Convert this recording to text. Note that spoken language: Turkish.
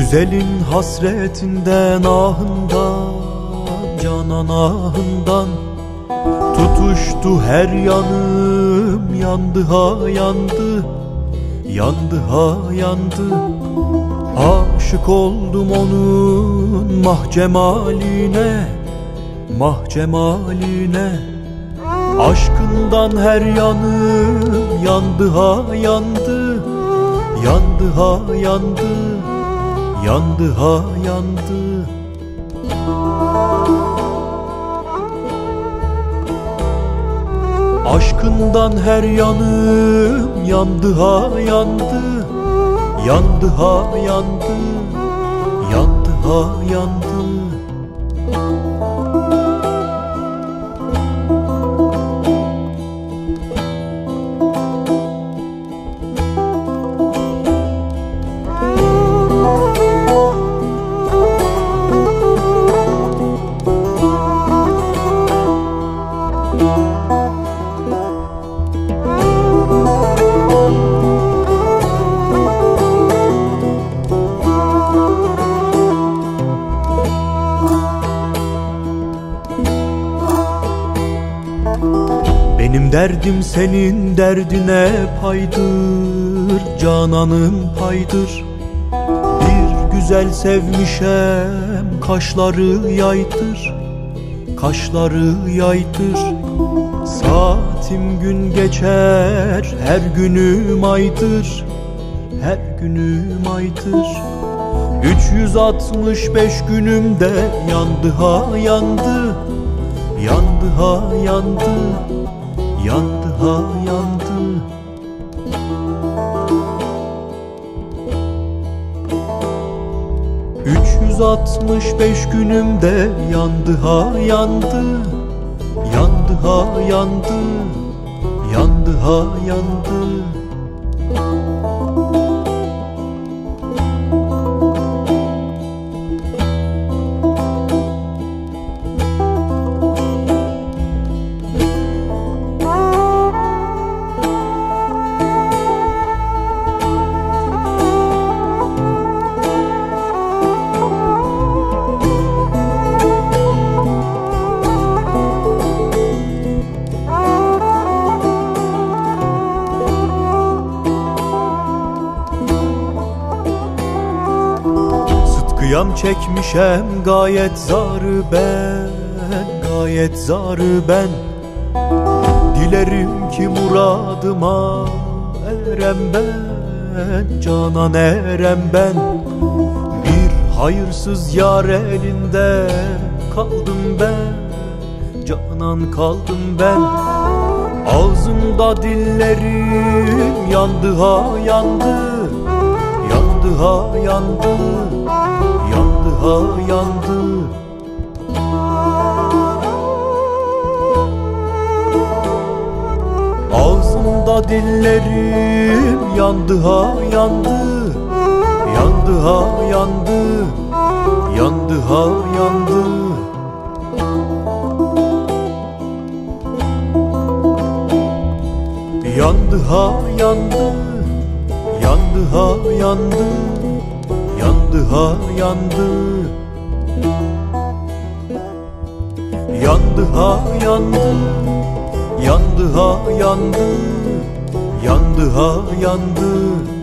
Güzelin hasretinden ahından Canan ahından Tutuştu her yanım Yandı ha yandı Yandı ha yandı. Aşık oldum onun mahcemaline Mahcemaline. Aşkından her yanım yandı ha yandı Yandı ha yandı. Yandı ha yandı. Aşkından her yanım yandı ha yandı. Yandı ha yandı. Yandı ha yandı Benim derdim senin derdine paydır Cananım paydır. Bir güzel sevmişem Kaşları yaydır Kaşları yaydır Saatim gün geçer Her günüm aydır Her günüm aydır 365 günümde yandı ha yandı Yandı ha yandı Yandı ha yandı. Üç yüz altmış beş günümde yandı ha yandı. Yandı ha yandı. Yandı ha yandı Sıtkıyam çekmişem gayet zarı ben Gayet zarı ben. Dilerim ki muradıma erem ben Canan erem ben. Bir hayırsız yar elinde kaldım ben Canan kaldım ben. Ağzımda dillerim yandı ha yandı Yandı ha yandı Yandı ha yandı. Ağzımda dillerim yandı ha yandı. Yandı ha yandı. Yandı ha yandı. Yandı ha yandı. Yandı ha yandı Yandı ha yandı. Yandı ha yandı. Yandı ha yandı. Yandı ha yandı